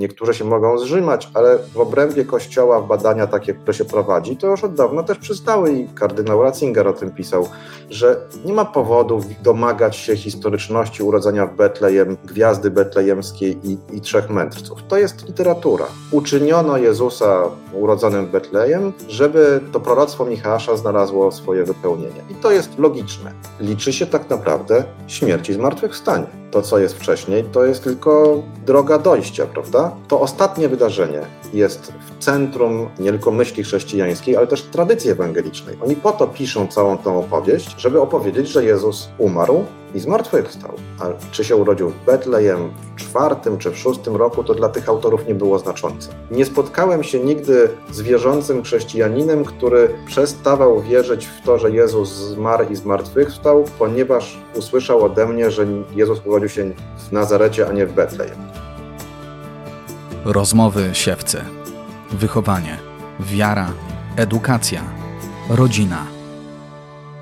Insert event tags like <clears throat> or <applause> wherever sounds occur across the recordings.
niektórzy się mogą zrzymać, ale w obrębie Kościoła badania takie, które się prowadzi, to już od dawna też przystały i kardynał Ratzinger o tym pisał, że nie ma powodu domagać się historyczności urodzenia w Betlejem, gwiazdy betlejemskiej i, i trzech mędrców. To jest literatura. Uczyniono Jezusa urodzonym w Betlejem, żeby to proroctwo Michała znalazło swoje wypełnienie. I to jest logiczne. Liczy się tak naprawdę śmierć i zmartwychwstanie. To, co jest wcześniej, to jest tylko droga dojścia, prawda? To ostatnie wydarzenie jest w centrum nie tylko myśli chrześcijańskiej, ale też tradycji ewangelicznej. Oni po to piszą całą tą opowieść, żeby opowiedzieć, że Jezus umarł i zmartwychwstał. A czy się urodził w Betlejem w czwartym czy w szóstym roku, to dla tych autorów nie było znaczące. Nie spotkałem się nigdy z wierzącym chrześcijaninem, który przestawał wierzyć w to, że Jezus zmarł i zmartwychwstał, ponieważ usłyszał ode mnie, że Jezus urodził się w Nazarecie, a nie w Betlejem. Rozmowy siewcy. Wychowanie. Wiara. Edukacja. Rodzina.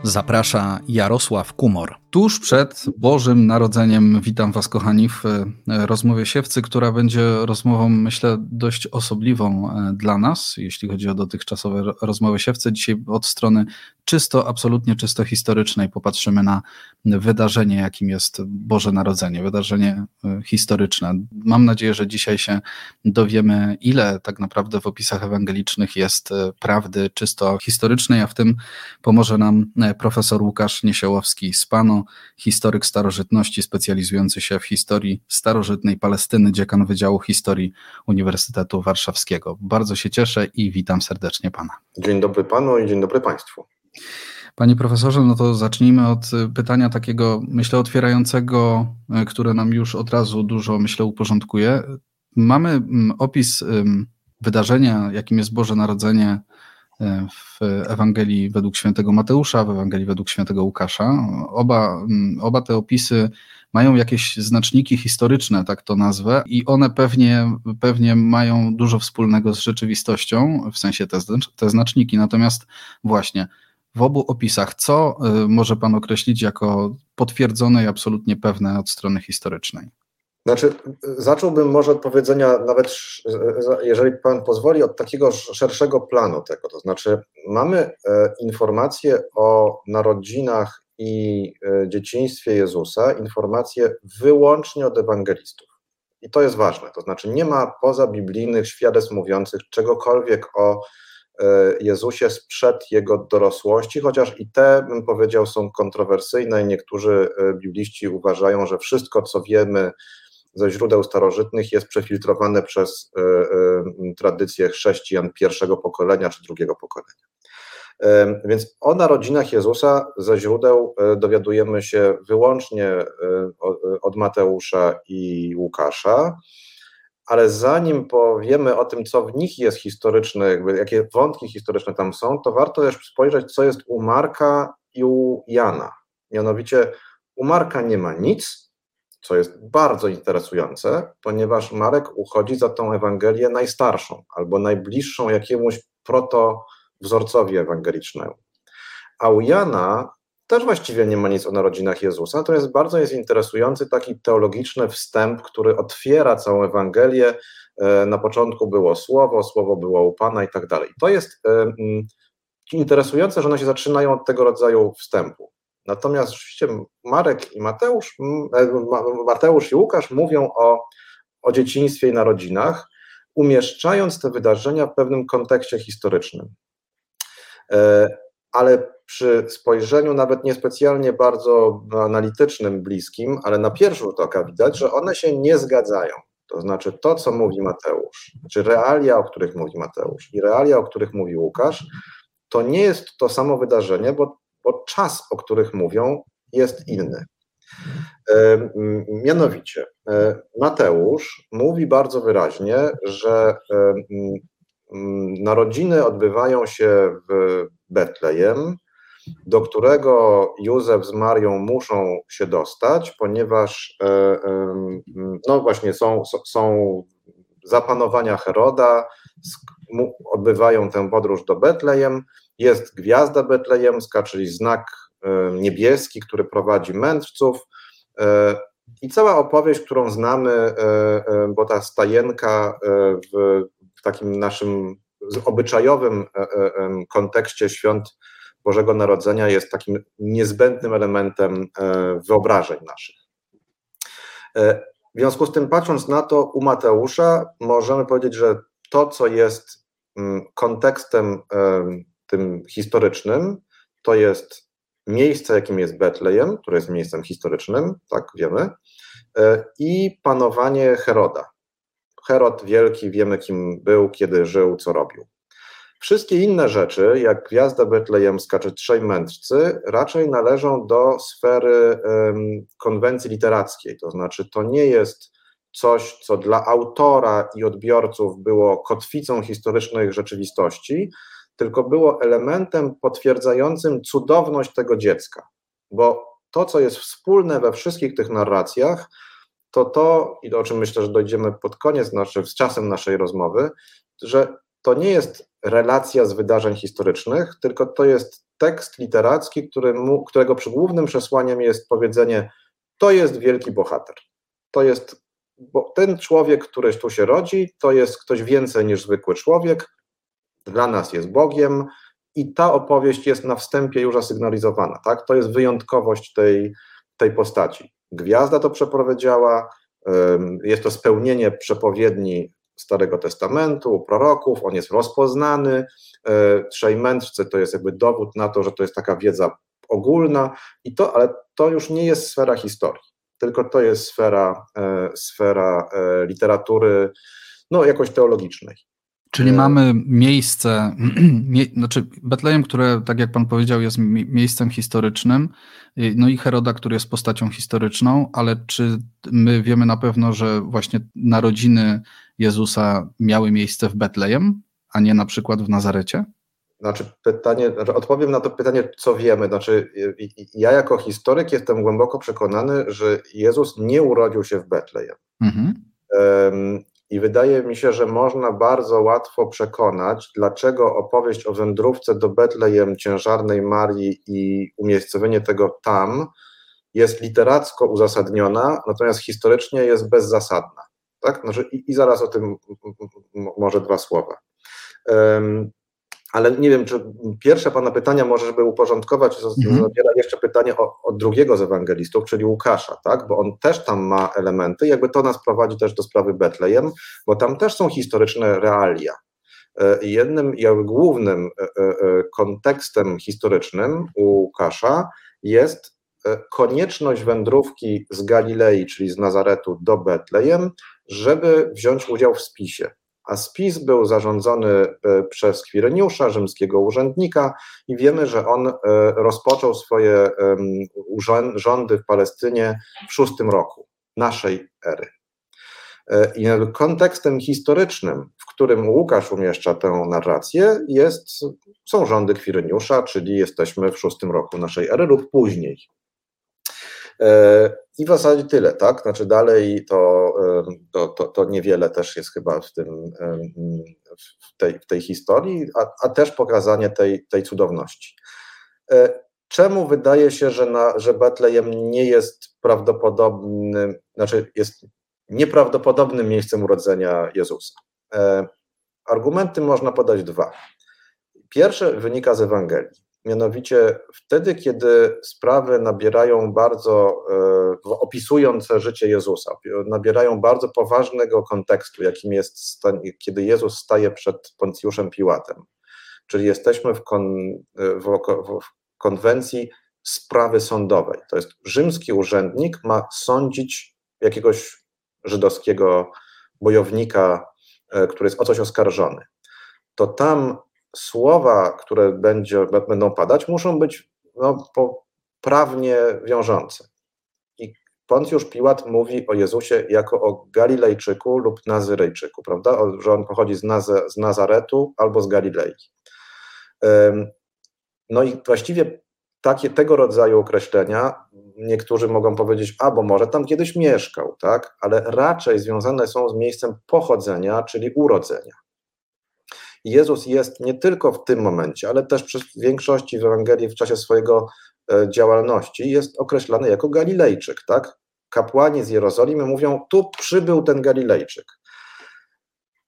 Zaprasza Jarosław Kumor. Tuż przed Bożym Narodzeniem witam Was, kochani, w e, rozmowie siewcy, która będzie rozmową, myślę, dość osobliwą e, dla nas, jeśli chodzi o dotychczasowe rozmowy siewcy. Dzisiaj od strony czysto, absolutnie czysto historycznej popatrzymy na wydarzenie, jakim jest Boże Narodzenie, wydarzenie e, historyczne. Mam nadzieję, że dzisiaj się dowiemy, ile tak naprawdę w opisach ewangelicznych jest prawdy czysto historycznej, a w tym pomoże nam profesor Łukasz Niesiołowski z Panu historyk starożytności specjalizujący się w historii starożytnej Palestyny, dziekan Wydziału Historii Uniwersytetu Warszawskiego. Bardzo się cieszę i witam serdecznie Pana. Dzień dobry Panu i dzień dobry Państwu. Panie profesorze, no to zacznijmy od pytania takiego, myślę, otwierającego, które nam już od razu dużo, myślę, uporządkuje. Mamy mm, opis wydarzenia, jakim jest Boże Narodzenie w Ewangelii według świętego Mateusza, w Ewangelii według świętego Łukasza. Oba, mm, oba te opisy mają jakieś znaczniki historyczne, tak to nazwę, i one pewnie, pewnie mają dużo wspólnego z rzeczywistością, w sensie te, te znaczniki. Natomiast właśnie w obu opisach, co y, może Pan określić jako potwierdzone i absolutnie pewne od strony historycznej? Znaczy, zacząłbym może od powiedzenia, nawet jeżeli Pan pozwoli, od takiego szerszego planu tego. To znaczy, mamy e, informacje o narodzinach i e, dzieciństwie Jezusa, informacje wyłącznie od ewangelistów. I to jest ważne. To znaczy, nie ma poza biblijnych świadectw mówiących czegokolwiek o Jezusie sprzed jego dorosłości, chociaż i te, bym powiedział, są kontrowersyjne. Niektórzy bibliści uważają, że wszystko, co wiemy, ze źródeł starożytnych jest przefiltrowane przez e, e, tradycję chrześcijan pierwszego pokolenia czy drugiego pokolenia. E, więc o narodzinach Jezusa ze źródeł dowiadujemy się wyłącznie od Mateusza i Łukasza, ale zanim powiemy o tym, co w nich jest historyczne, jakby jakie wątki historyczne tam są, to warto też spojrzeć, co jest u Marka i u Jana. Mianowicie u Marka nie ma nic, co jest bardzo interesujące, ponieważ Marek uchodzi za tą Ewangelię najstarszą albo najbliższą jakiemuś protowzorcowi ewangelicznemu. A u Jana też właściwie nie ma nic o narodzinach Jezusa, natomiast bardzo jest interesujący taki teologiczny wstęp, który otwiera całą Ewangelię. E, na początku było słowo, słowo było u Pana i tak dalej. To jest e, interesujące, że one się zaczynają od tego rodzaju wstępu. Natomiast rzeczywiście Marek i Mateusz, e, Mateusz i Łukasz mówią o, o dzieciństwie i narodzinach, umieszczając te wydarzenia w pewnym kontekście historycznym. Ale przy spojrzeniu nawet niespecjalnie bardzo analitycznym, bliskim, ale na pierwszy rzut oka widać, że one się nie zgadzają. To znaczy to, co mówi Mateusz, czy realia, o których mówi Mateusz i realia, o których mówi Łukasz, to nie jest to samo wydarzenie, bo bo czas, o których mówią, jest inny. E, mianowicie, e, Mateusz mówi bardzo wyraźnie, że e, narodziny odbywają się w Betlejem, do którego Józef z Marią muszą się dostać, ponieważ no właśnie są, są zapanowania Heroda, odbywają tę podróż do Betlejem jest gwiazda betlejemska, czyli znak e, niebieski, który prowadzi mędrców. E, I cała opowieść, którą znamy, bo ta stajenka w takim naszym obyczajowym kontekście świąt Bożego Narodzenia jest takim niezbędnym elementem wyobrażeń naszych. W związku z tym, patrząc na to u Mateusza, możemy powiedzieć, że to, co jest mm, kontekstem tym historycznym, to jest miejsce, jakim jest Betlejem, które jest miejscem historycznym, tak wiemy, e, i panowanie Heroda. Herod Wielki, wiemy kim był, kiedy żył, co robił. Wszystkie inne rzeczy, jak gwiazda betlejemska czy trzej mędrcy, raczej należą do sfery um, konwencji literackiej. To znaczy, to nie jest coś, co dla autora i odbiorców było kotwicą historycznej rzeczywistości, tylko było elementem potwierdzającym cudowność tego dziecka. Bo to, co jest wspólne we wszystkich tych narracjach, to to, i o czym myślę, że dojdziemy pod koniec, znaczy z czasem naszej rozmowy, że to nie jest relacja z wydarzeń historycznych, tylko to jest tekst literacki, który mu, którego głównym przesłaniem jest powiedzenie: To jest wielki bohater. To jest, bo ten człowiek, który tu się rodzi, to jest ktoś więcej niż zwykły człowiek, dla nas jest Bogiem, i ta opowieść jest na wstępie już zasygnalizowana. Tak? To jest wyjątkowość tej, tej postaci. Gwiazda to przepowiedziała, jest to spełnienie przepowiedni Starego Testamentu, proroków, on jest rozpoznany. E, trzej mędrcy to jest jakby dowód na to, że to jest taka wiedza ogólna, i to, ale to już nie jest sfera historii, tylko to jest sfera, e, sfera e, literatury, no jakoś teologicznej. Czyli mamy miejsce, <clears throat> mie, znaczy Betlejem, które, tak jak pan powiedział, jest miejscem historycznym, no i Heroda, który jest postacią historyczną, ale czy my wiemy na pewno, że właśnie narodziny Jezusa miały miejsce w Betlejem, a nie na przykład w Nazarecie? Znaczy pytanie, znaczy odpowiem na to pytanie, co wiemy. Znaczy, ja jako historyk jestem głęboko przekonany, że Jezus nie urodził się w Betlejem. Mhm. I wydaje mi się, że można bardzo łatwo przekonać, dlaczego opowieść o wędrówce do Betlejem ciężarnej Marii i umiejscowienie tego tam jest literacko uzasadniona, natomiast historycznie jest bezzasadna. Tak? Znaczy, i, I zaraz o tym może dwa słowa. Ale nie wiem, czy pierwsze Pana pytania może, żeby uporządkować, mhm. zabiera jeszcze pytanie o, o, drugiego z ewangelistów, czyli Łukasza, tak? bo on też tam ma elementy, jakby to nas prowadzi też do sprawy Betlejem, bo tam też są historyczne realia. E, jednym i głównym e, e, kontekstem historycznym u Łukasza jest konieczność wędrówki z Galilei, czyli z Nazaretu do Betlejem, żeby wziąć udział w spisie a spis był zarządzony e, przez Kwireniusza, rzymskiego urzędnika i wiemy, że on e, rozpoczął swoje rządy w Palestynie w szóstym roku naszej ery. E, I kontekstem historycznym, w którym Łukasz umieszcza tę narrację, jest, są rządy Kwireniusza, czyli jesteśmy w szóstym roku naszej ery lub później. I w zasadzie tyle, tak? Znaczy dalej to, to, to, to niewiele też jest chyba w, tym, w, tej, w tej historii, a, a też pokazanie tej, tej cudowności. E, czemu wydaje się, że, na, że Betlejem nie jest prawdopodobnym, znaczy jest nieprawdopodobnym miejscem urodzenia Jezusa? E, argumenty można podać dwa. Pierwsze wynika z Ewangelii. Mianowicie wtedy, kiedy sprawy nabierają bardzo, e, opisujące życie Jezusa, nabierają bardzo poważnego kontekstu, jakim jest, kiedy Jezus staje przed Poncjuszem Piłatem. Czyli jesteśmy w, kon, w, w konwencji sprawy sądowej. To jest rzymski urzędnik ma sądzić jakiegoś żydowskiego bojownika, e, który jest o coś oskarżony. To tam słowa, które będzie, będą padać, muszą być no, prawnie wiążące. I Poncjusz Piłat mówi o Jezusie jako o Galilejczyku lub Nazyrejczyku, prawda? Że on pochodzi z, Naze, z Nazaretu albo z Galilei. No i właściwie takie, tego rodzaju określenia niektórzy mogą powiedzieć, a bo może tam kiedyś mieszkał, tak? Ale raczej związane są z miejscem pochodzenia, czyli urodzenia. Jezus jest nie tylko w tym momencie, ale też przez większości w Ewangelii w czasie swojego e, działalności jest określany jako Galilejczyk, tak? kapłani z Jerozolimy mówią, tu przybył ten Galilejczyk.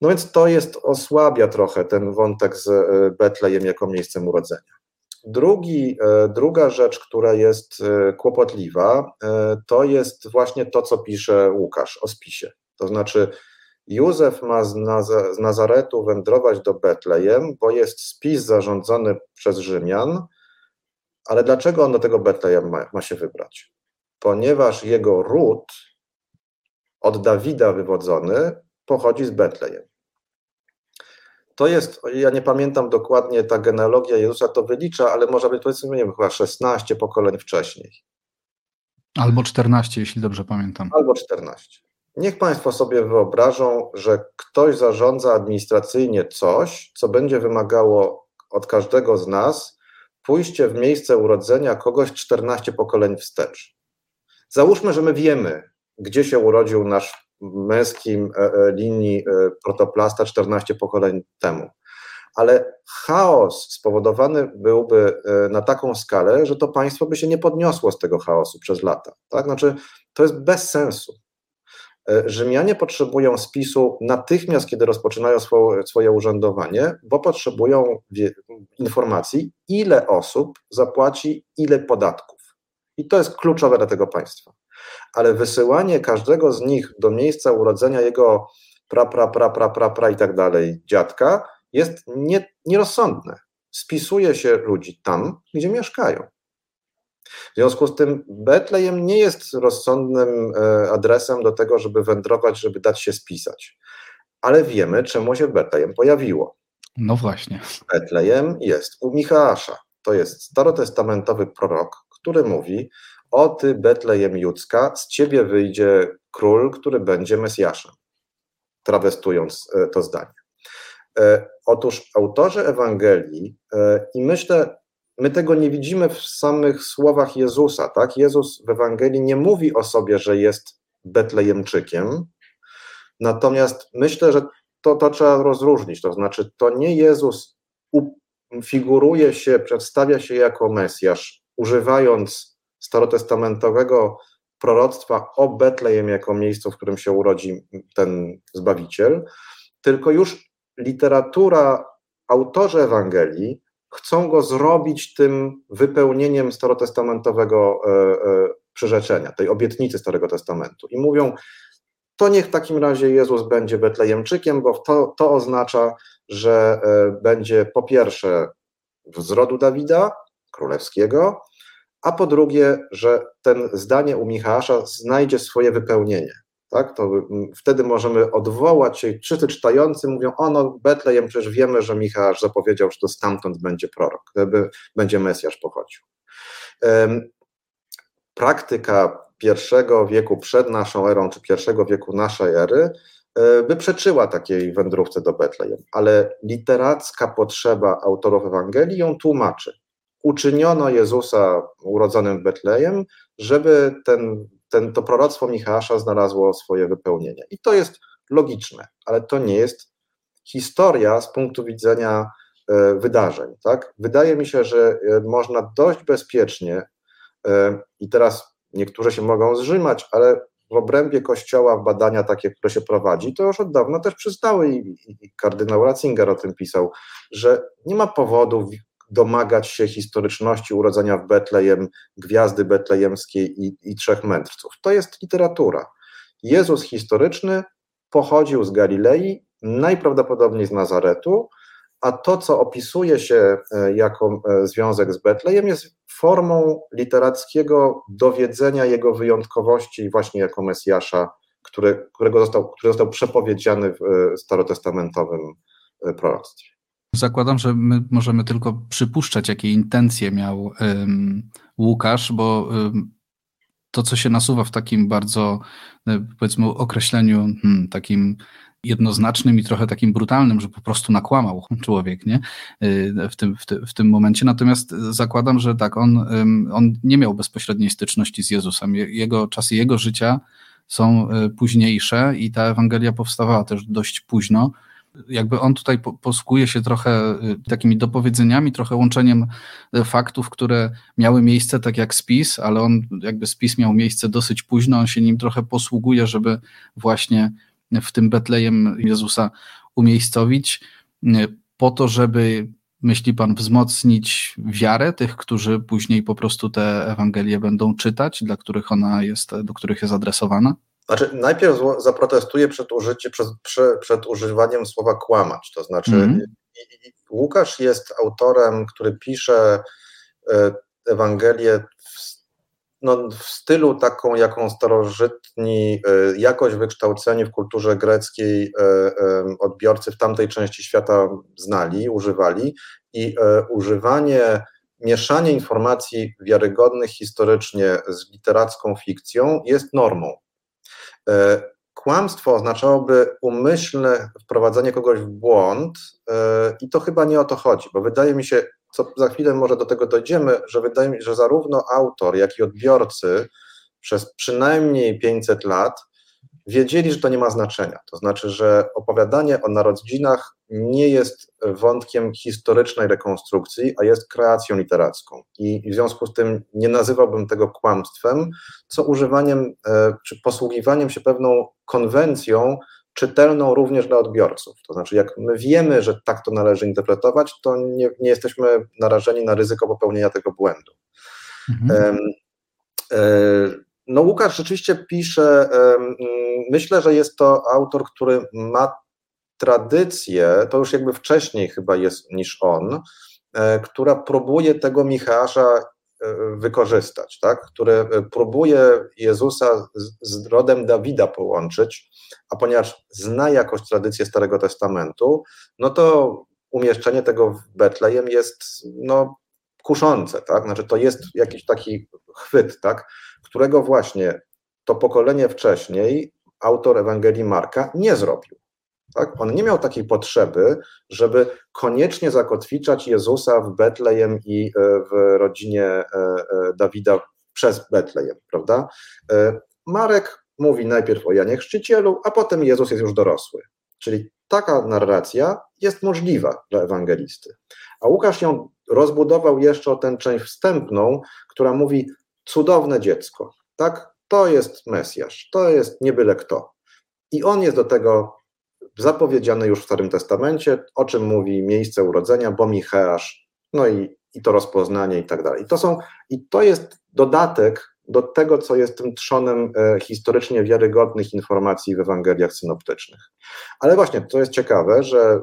No więc to jest, osłabia trochę ten wątek z e, Betlejem jako miejscem urodzenia. Drugi, e, druga rzecz, która jest kłopotliwa, to jest właśnie to, co pisze Łukasz o spisie. To znaczy, Józef ma z, Naz- z Nazaretu wędrować do Betlejem, bo jest spis zarządzony przez Rzymian, ale dlaczego on do tego Betlejem ma, ma się wybrać? Ponieważ jego ród, od Dawida wywodzony, pochodzi z Betlejem. To jest, ja nie pamiętam dokładnie, ta genealogia Jezusa to wylicza, ale może być powiedzmy, nie wiem, chyba 16 pokoleń wcześniej. Albo 14, jeśli dobrze pamiętam. Albo 14. Niech Państwo sobie wyobrażą, że ktoś zarządza administracyjnie coś, co będzie wymagało od każdego z nas pójście w miejsce urodzenia kogoś 14 pokoleń wstecz. Załóżmy, że my wiemy, gdzie się urodził nasz męskim e, e, linii e, protoplasta 14 pokoleń temu. Ale chaos spowodowany byłby na taką skalę, że to państwo by się nie podniosło z tego chaosu przez lata. Tak? Znaczy, to jest bez sensu. Rzymianie potrzebują spisu natychmiast, kiedy rozpoczynają swoje, urzędowanie, bo potrzebują informacji, ile osób zapłaci ile podatków. I to jest kluczowe dla tego państwa ale wysyłanie każdego z nich do miejsca urodzenia jego pra, pra, pra, pra, pra, pra i tak dalej dziadka jest nie, nierozsądne. Spisuje się ludzi tam, gdzie mieszkają. W związku z tym Betlejem nie jest rozsądnym e, adresem do tego, żeby wędrować, żeby dać się spisać. Ale wiemy, czemu się Betlejem pojawiło. No właśnie. Betlejem jest u Michała. To jest starotestamentowy prorok, który mówi o ty, Betlejem Judzka, z ciebie wyjdzie król, który będzie Mesjaszem, trawestując e, to zdanie. E, otóż autorzy Ewangelii, i myślę, my tego nie widzimy w samych słowach Jezusa, tak? Jezus w Ewangelii nie mówi o sobie, że jest Betlejemczykiem, natomiast myślę, że to, to trzeba rozróżnić, to znaczy to nie Jezus figuruje się, przedstawia się jako Mesjasz, używając starotestamentowego proroctwa o Betlejem jako miejscu, w którym się urodzi ten Zbawiciel, tylko już literatura, autorzy Ewangelii chcą go zrobić tym wypełnieniem starotestamentowego e, e, przyrzeczenia, tej obietnicy Starego Testamentu. I mówią, to niech w takim razie Jezus będzie Betlejemczykiem, bo to, to oznacza, że e, będzie po pierwsze z rodu Dawida, królewskiego, a po drugie, że ten zdanie u Michała znajdzie swoje wypełnienie. Tak? To wtedy możemy odwołać się, wszyscy czytający mówią, o no Betlejem, przecież wiemy, że Michał zapowiedział, że to stamtąd będzie prorok, będzie Mesjasz pochodził. Praktyka pierwszego wieku przed naszą erą, czy pierwszego wieku naszej ery, e, by przeczyła takiej wędrówce do Betlejem, ale literacka potrzeba autorów Ewangelii ją tłumaczy uczyniono Jezusa urodzonym w Betlejem, żeby ten, ten, to proroctwo Michała znalazło swoje wypełnienie. I to jest logiczne, ale to nie jest historia z punktu widzenia e, wydarzeń. Tak? Wydaje mi się, że e, można dość bezpiecznie, e, i teraz niektórzy się mogą zrzymać, ale w obrębie Kościoła badania takie, które się prowadzi, to już od dawna też przyznały i, i kardynał Ratzinger o tym pisał, że nie ma powodu domagać się historyczności urodzenia w Betlejem, gwiazdy betlejemskiej i, i trzech mędrców. To jest literatura. Jezus historyczny pochodził z Galilei, najprawdopodobniej z Nazaretu, a to, co opisuje się e, jako e, związek z Betlejem, jest formą literackiego dowiedzenia jego wyjątkowości właśnie jako Mesjasza, który, którego został, który został przepowiedziany w e, starotestamentowym proroctwie. Zakładam, że my możemy tylko przypuszczać, jakie intencje miał Łukasz, bo to, co się nasuwa w takim bardzo, e, powiedzmy, określeniu hmm, takim jednoznacznym i trochę takim brutalnym, że po prostu nakłamał <laughs> człowiek nie? E, w, tym, w, ty, w tym momencie. Natomiast zakładam, że tak, on, on nie miał bezpośredniej styczności z Jezusem. Jego czasy jego życia są e, późniejsze i ta Ewangelia powstawała też dość późno jakby on tutaj posługuje się trochę y, takimi dopowiedzeniami, trochę łączeniem y, faktów, które miały miejsce, tak jak spis, ale on jakby spis miał miejsce dosyć późno, on się nim trochę posługuje, żeby właśnie w tym Betlejem Jezusa umiejscowić, y, po to, żeby myśli Pan wzmocnić wiarę tych, którzy później po prostu te Ewangelie będą czytać, dla których ona jest, do których jest adresowana? Znaczy, najpierw zaprotestuję przed, użycie, przed, przed używaniem słowa kłamać. To znaczy, mm. Łukasz jest autorem, który pisze e, Ewangelię w, no, w stylu taką, jaką starożytni, e, jakoś wykształceni w kulturze greckiej e, odbiorcy w tamtej części świata znali, używali. I używanie mieszanie informacji wiarygodnych historycznie z literacką fikcją jest normą. E, kłamstwo oznaczałoby umyślne wprowadzenie kogoś w błąd, e, i to chyba nie o to chodzi, bo wydaje mi się, co za chwilę może do tego dojdziemy, że wydaje mi się, że zarówno autor, jak i odbiorcy przez przynajmniej 500 lat wiedzieli, że to nie ma znaczenia. To znaczy, że opowiadanie o narodzinach nie jest wątkiem historycznej rekonstrukcji, a jest kreacją literacką. I w związku z tym nie nazywałbym tego kłamstwem, co używaniem e, czy posługiwaniem się pewną konwencją czytelną również dla odbiorców. To znaczy, jak my wiemy, że tak to należy interpretować, to nie, nie jesteśmy narażeni na ryzyko popełnienia tego błędu. Mhm. E, no Łukasz rzeczywiście pisze, myślę, że jest to autor, który ma tradycję, to już jakby wcześniej chyba jest niż on, e, która próbuje tego Michała e, wykorzystać, tak? który e, próbuje Jezusa z rodem Dawida połączyć, a ponieważ zna jakoś tradycję Starego Testamentu, no to umieszczenie tego w Betlejem jest no, kuszące, tak? Znaczy to jest jakiś taki chwyt, tak? którego właśnie to pokolenie wcześniej autor Ewangelii Marka nie zrobił. Tak? On nie miał takiej potrzeby, żeby koniecznie zakotwiczać Jezusa w Betlejem i e, w rodzinie e, e, Dawida przez Betlejem, prawda? Marek mówi najpierw o Janie Chrzcicielu, a potem Jezus jest już dorosły. Czyli taka narracja jest możliwa dla ewangelisty. A Łukasz ją rozbudował jeszcze o tę część wstępną, która mówi cudowne dziecko, tak? To jest Mesjasz, to jest nie byle kto. I on jest do tego zapowiedziany już w Starym Testamencie, o czym mówi miejsce urodzenia, bo Micheasz, no i, i to rozpoznanie i tak dalej. I to, są, I to jest dodatek do tego, co jest tym trzonem e, historycznie wiarygodnych informacji w Ewangeliach synoptycznych. Ale właśnie, to jest ciekawe, że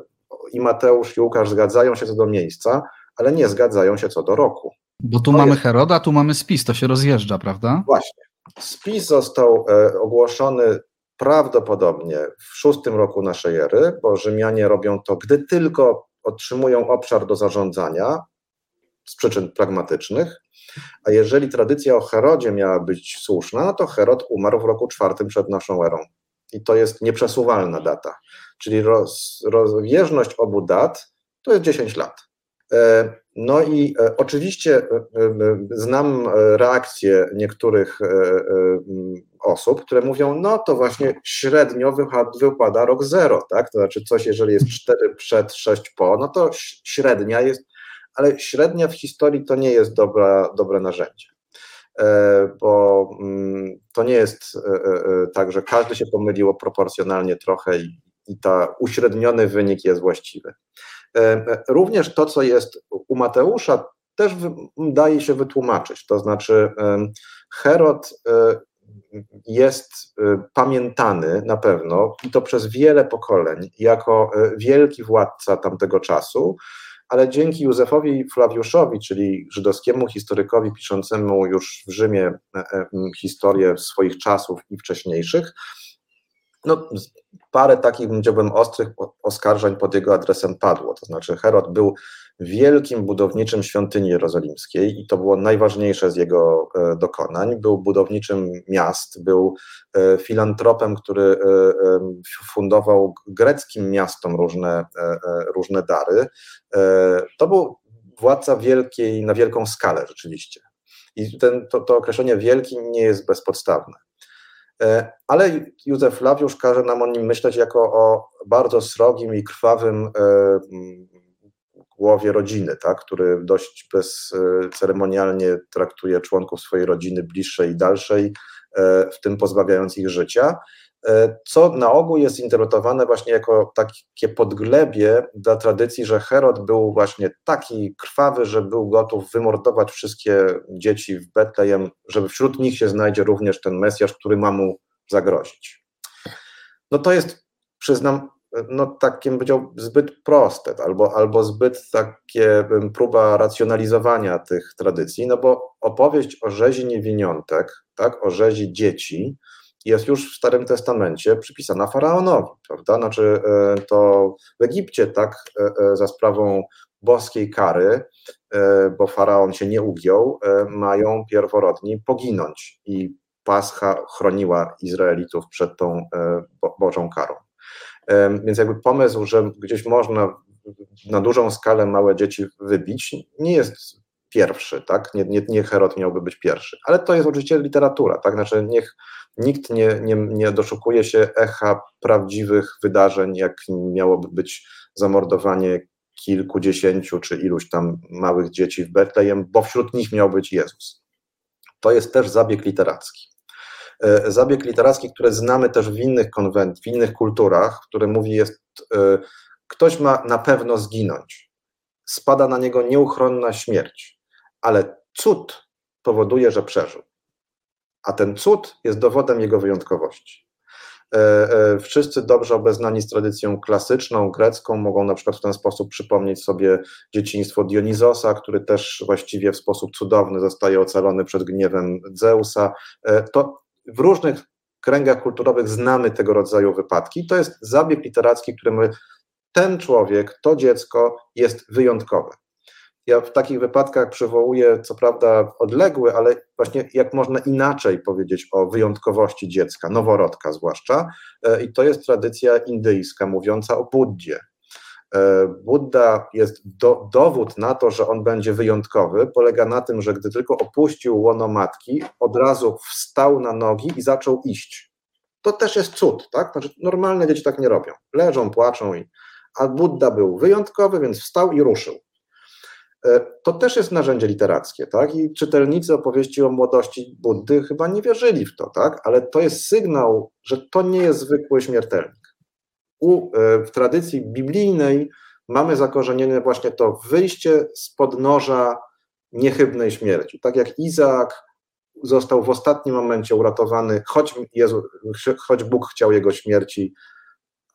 i Mateusz, i Łukasz zgadzają się co do miejsca, ale nie zgadzają się co do roku. Bo tu to mamy jest... Heroda, tu mamy spis, to się rozjeżdża, prawda? Właśnie. Spis został e, ogłoszony prawdopodobnie w szóstym roku naszej ery, bo Rzymianie robią to, gdy tylko otrzymują obszar do zarządzania z przyczyn pragmatycznych, a jeżeli tradycja o Herodzie miała być słuszna, no to Herod umarł w roku czwartym przed naszą erą. I to jest nieprzesuwalna data. Czyli roz, rozbieżność obu dat to jest 10 lat. E, no i e, oczywiście e, znam reakcje niektórych osób, które mówią, no to właśnie średnio wypada rok zero, tak? To znaczy coś, jeżeli jest 4 przed, 6 po, no to średnia jest, ale średnia w historii to nie jest dobra, dobre narzędzie. Bo mm, to nie jest tak, że każdy się pomyliło proporcjonalnie trochę i, i ta uśredniony wynik jest właściwy. E, również to, co jest u Mateusza, też daje się wytłumaczyć. To znaczy, Herod e, jest e, pamiętany na pewno i to przez wiele pokoleń jako wielki władca tamtego czasu, ale dzięki Józefowi Flawiuszowi, czyli żydowskiemu historykowi piszącemu już w Rzymie historię swoich czasów i wcześniejszych, no, parę takich, powiedziałbym, ostrych oskarżeń pod jego adresem padło. To znaczy, Herod był wielkim budowniczym świątyni jerozolimskiej i to było najważniejsze z jego e, dokonań. Był budowniczym miast, był e, filantropem, który e, fundował greckim miastom różne, różne dary. To był władca wielkiej, na wielką skalę rzeczywiście. I ten, to, to określenie wielki nie jest bezpodstawne. Ale Józef Flawiusz każe nam o nim myśleć jako o bardzo srogim i krwawym głowie rodziny, tak, który dość bezceremonialnie traktuje członków swojej rodziny bliższej i dalszej, w tym pozbawiając ich życia. E, co na ogół jest interpretowane właśnie jako takie podglebie dla tradycji, że Herod był właśnie taki krwawy, że był gotów wymordować wszystkie dzieci w Betlejem, żeby wśród nich się znajdzie również ten Mesjasz, który ma mu zagrozić. No to jest, przyznam, no takie bym powiedział zbyt proste, albo, albo zbyt takie próba racjonalizowania tych tradycji, no bo opowieść o rzezi niewiniątek, tak, o rzezi dzieci, jest już w Starym Testamencie przypisana faraonowi, prawda? Znaczy e, to w Egipcie, tak, e, e, za sprawą boskiej kary, bo faraon się nie ugiął, mają pierworodni poginąć i Pascha chroniła Izraelitów przed tą Bożą karą. Więc jakby pomysł, że gdzieś można na dużą skalę małe dzieci wybić, nie jest pierwszy, tak? Nie, nie, nie Herod miałby być pierwszy, ale to jest oczywiście literatura, tak? Znaczy niech nikt nie, nie, nie doszukuje się echa prawdziwych wydarzeń, jak miałoby być zamordowanie kilkudziesięciu czy iluś tam małych dzieci w Betlejem, bo wśród nich miał być Jezus. To jest też zabieg literacki. E, zabieg literacki, który znamy też w innych konwent, w innych kulturach, który mówi jest, e, ktoś ma na pewno zginąć. Spada na niego nieuchronna śmierć, ale cud powoduje, że przeżył a ten cud jest dowodem jego wyjątkowości. E, e, wszyscy dobrze obeznani z tradycją klasyczną, grecką, mogą na przykład w ten sposób przypomnieć sobie dzieciństwo Dionizosa, który też właściwie w sposób cudowny zostaje ocalony przed gniewem Zeusa. E, to w różnych kręgach kulturowych znamy tego rodzaju wypadki. To jest zabieg literacki, który my, ten człowiek, to dziecko jest wyjątkowe. Ja w takich wypadkach przywołuję, co prawda odległy, ale właśnie jak można inaczej powiedzieć o wyjątkowości dziecka, noworodka zwłaszcza, e, i to jest tradycja indyjska mówiąca o Buddzie. E, Buddha jest do, dowód na to, że on będzie wyjątkowy, polega na tym, że gdy tylko opuścił łono matki, od razu wstał na nogi i zaczął iść. To też jest cud, tak? Znaczy, normalne dzieci tak nie robią. Leżą, płaczą, i... a Buddha był wyjątkowy, więc wstał i ruszył. E, to też jest narzędzie literackie, tak? I czytelnicy opowieści o młodości Buddy chyba nie wierzyli w to, tak? Ale to jest sygnał, że to nie jest zwykły śmiertelnik. U, e, w tradycji biblijnej mamy zakorzenione właśnie to wyjście z podnoża niechybnej śmierci. Tak jak Izaak został w ostatnim momencie uratowany, choć, Jezu, choć Bóg chciał jego śmierci,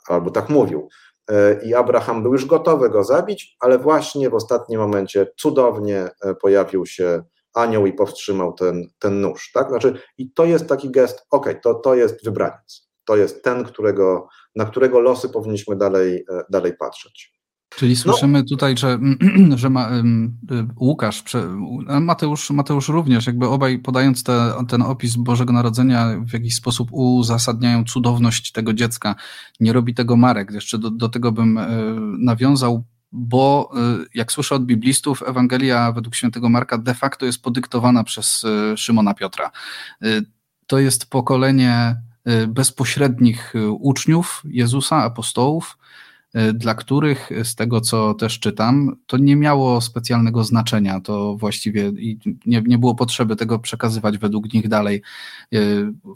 albo tak mówił. E, i Abraham był już gotowy go zabić, ale właśnie w ostatnim momencie cudownie e, pojawił się anioł i powstrzymał ten, ten nóż, tak? Znaczy, i to jest taki gest, ok, to, to jest wybraniec, to jest ten, którego, na którego losy powinniśmy dalej, e, dalej patrzeć. Czyli no. słyszymy no. tutaj, że, <clears throat> że ma, y, Łukasz, Mateusz, Mateusz również, jakby obaj podając te, ten opis Bożego Narodzenia w jakiś sposób uzasadniają cudowność tego dziecka. Nie robi tego Marek. Jeszcze do, do tego bym e, nawiązał, bo e, jak słyszę od biblistów, Ewangelia według świętego Marka de facto jest podyktowana przez e, Szymona Piotra. To jest pokolenie bezpośrednich uczniów Jezusa, apostołów, dla których z tego, co też czytam, to nie miało specjalnego znaczenia. To właściwie nie, nie było potrzeby tego przekazywać według nich dalej. E,